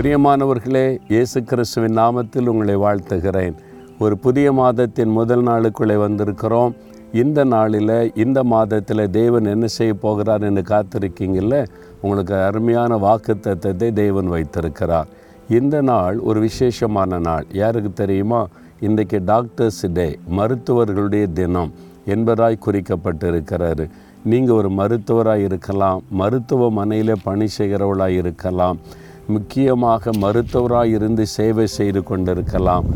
பிரியமானவர்களே இயேசு கிறிஸ்துவின் நாமத்தில் உங்களை வாழ்த்துகிறேன். ஒரு புதிய மாதத்தின் முதல் நாளுக்குள்ளே வந்திருக்கிறோம். இந்த நாளில் இந்த மாதத்தில் தேவன் என்ன செய்ய போகிறார் என்று காத்திருக்கீங்கள உங்களுக்கு அருமையான வாக்கு தத்துவத்தை தேவன் வைத்திருக்கிறார். இந்த நாள் ஒரு விசேஷமான நாள். யாருக்கு தெரியுமா? இன்றைக்கு டாக்டர்ஸ் டே மருத்துவர்களுடைய தினம் என்பதாய் குறிக்கப்பட்டிருக்கிறாரு நீங்கள் ஒரு மருத்துவராக இருக்கலாம் மருத்துவமனையில் பணி செய்கிறவளாக இருக்கலாம் முக்கியமாக மருத்துவராக இருந்து சேவை செய்து கொண்டிருக்கலாம்.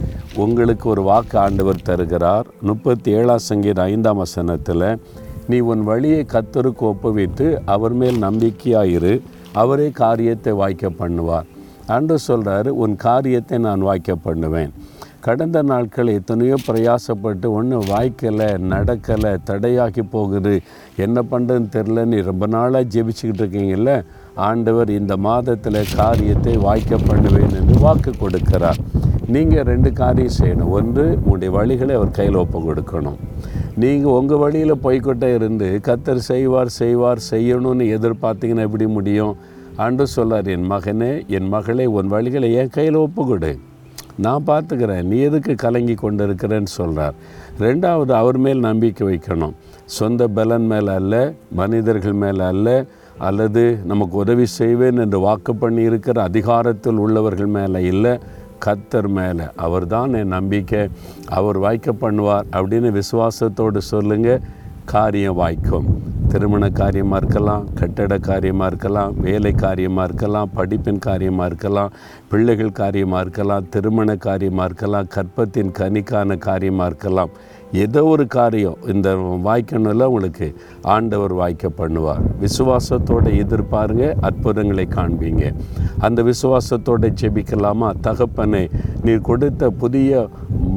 உங்களுக்கு ஒரு வாக்கு ஆண்டவர் தருகிறார். முப்பத்தி ஏழாம் சங்கீத ஐந்தாம் வசனத்தில் நீ உன் வழியை கத்தருக்கு ஒப்புவித்து அவர் மேல் நம்பிக்கையாயிரு அவரே காரியத்தை வாய்க்க பண்ணுவார். அன்று சொல்கிறாரு உன் காரியத்தை நான் வாய்க்க பண்ணுவேன். கடந்த நாட்கள் எத்தனையோ பிரயாசப்பட்டு ஒன்றும் வாய்க்கலை நடக்கலை தடையாகி போகுது. என்ன பண்ணுறதுன்னு தெரிலன்னு ரொம்ப நாளாக ஜெபிச்சுக்கிட்டு இருக்கீங்கல்ல? ஆண்டவர் இந்த மாதத்தில் காரியத்தை வாய்க்க பண்ணுவேன் என்று வாக்கு கொடுக்கிறார். நீங்கள் ரெண்டு காரியம் செய்யணும். ஒன்று உங்களுடைய வழிகளை அவர் கையில் ஒப்பு கொடுக்கணும். நீங்கள் உங்கள் வழியில் போய்கிட்டே இருந்து கத்தர் செய்வார் செய்வார் செய்யணும்னு எதிர்பார்த்தீங்கன்னா எப்படி முடியும்? அன்று சொல்லார் என் மகனே என் மகளே உன் வழிகளை என் கையில் ஒப்பு கொடு. நான் பார்த்துக்கிறேன். நீ எதுக்கு கலங்கி கொண்டு இருக்கிறேன்னு சொல்கிறார் ரெண்டாவது அவர் மேல் நம்பிக்கை வைக்கணும். சொந்த பலன் மேலே அல்ல மனிதர்கள் மேலே அல்ல அல்லது நமக்கு உதவி செய்வேன் என்று வாக்கு பண்ணி இருக்கிற அதிகாரத்தில் உள்ளவர்கள் மேலே இல்லை கத்தர் மேலே. அவர் தான் என் நம்பிக்கை. அவர் வாய்க்க பண்ணுவார் அப்படின்னு விசுவாசத்தோடு சொல்லுங்கள் காரியம் வாய்க்கும். திருமண காரியமாக இருக்கலாம் கட்டட காரியமாக இருக்கலாம் வேலை காரியமாக இருக்கலாம் படிப்பின் காரியமாக இருக்கலாம் பிள்ளைகள் காரியமாக இருக்கலாம் திருமண காரியமாக இருக்கலாம் கற்பத்தின் கனிக்கான காரியமாக இருக்கலாம். ஏதோ ஒரு காரியம் இந்த வாய்க்கணும்ல உங்களுக்கு ஆண்டவர் வாய்க்க பண்ணுவார். விசுவாசத்தோடு எதிர்பாருங்க அற்புதங்களை காண்பீங்க. அந்த விசுவாசத்தோடு ஜெபிக்கலாமா? தகப்பனை நீர் கொடுத்த புதிய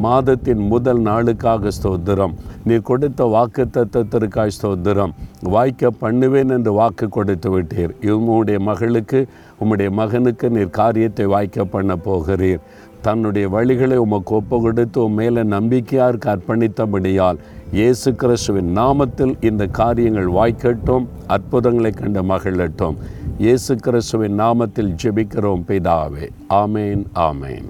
மாதத்தின் முதல் நாளுக்காக ஸ்தோத்திரம். நீ கொடுத்த வாக்கு தத்துவத்திற்காக ஸ்தோத்திரம். வாய்க்க பண்ணுவேன் என்று வாக்கு கொடுத்து விட்டீர். இவங்களுடைய மகளுக்கு உம்முடைய மகனுக்கு நீர் காரியத்தை வாய்க்க பண்ண போகிறீர். தன்னுடைய வழிகளை உமக்கு ஒப்பு கொடுத்து உன் மேலே நம்பிக்கையாருக்கு அர்ப்பணித்தபடியால் இயேசு கிறிஸ்துவின் நாமத்தில் இந்த காரியங்கள் வாய்க்கட்டும் அற்புதங்களை கண்டு மகிழட்டும். இயேசு கிறிஸ்துவின் நாமத்தில் ஜெபிக்கிறோம் பிதாவே. ஆமேன் ஆமேன்.